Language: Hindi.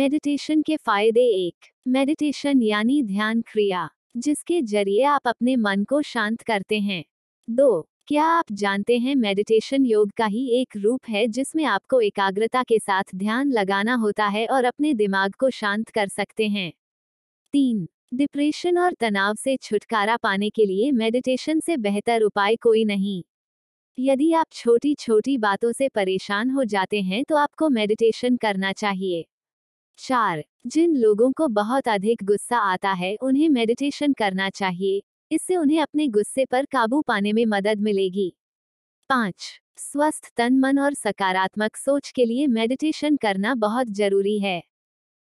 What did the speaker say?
मेडिटेशन के फ़ायदे एक, मेडिटेशन यानी ध्यान क्रिया, जिसके ज़रिए आप अपने मन को शांत करते हैं। दो, क्या आप जानते हैं मेडिटेशन योग का ही एक रूप है जिसमें आपको एकाग्रता के साथ ध्यान लगाना होता है और अपने दिमाग को शांत कर सकते हैं? तीन, डिप्रेशन और तनाव से छुटकारा पाने के लिए मेडिटेशन से बेहतर उपाय कोई नहीं। यदि आप छोटी छोटी बातों से परेशान हो जाते हैं तो आपको मेडिटेशन करना चाहिए। चार, जिन लोगों को बहुत अधिक गुस्सा आता है, उन्हें मेडिटेशन करना चाहिए। इससे उन्हें अपने गुस्से पर काबू पाने में मदद मिलेगी। पाँच, स्वस्थ तन, मन और सकारात्मक सोच के लिए मेडिटेशन करना बहुत ज़रूरी है।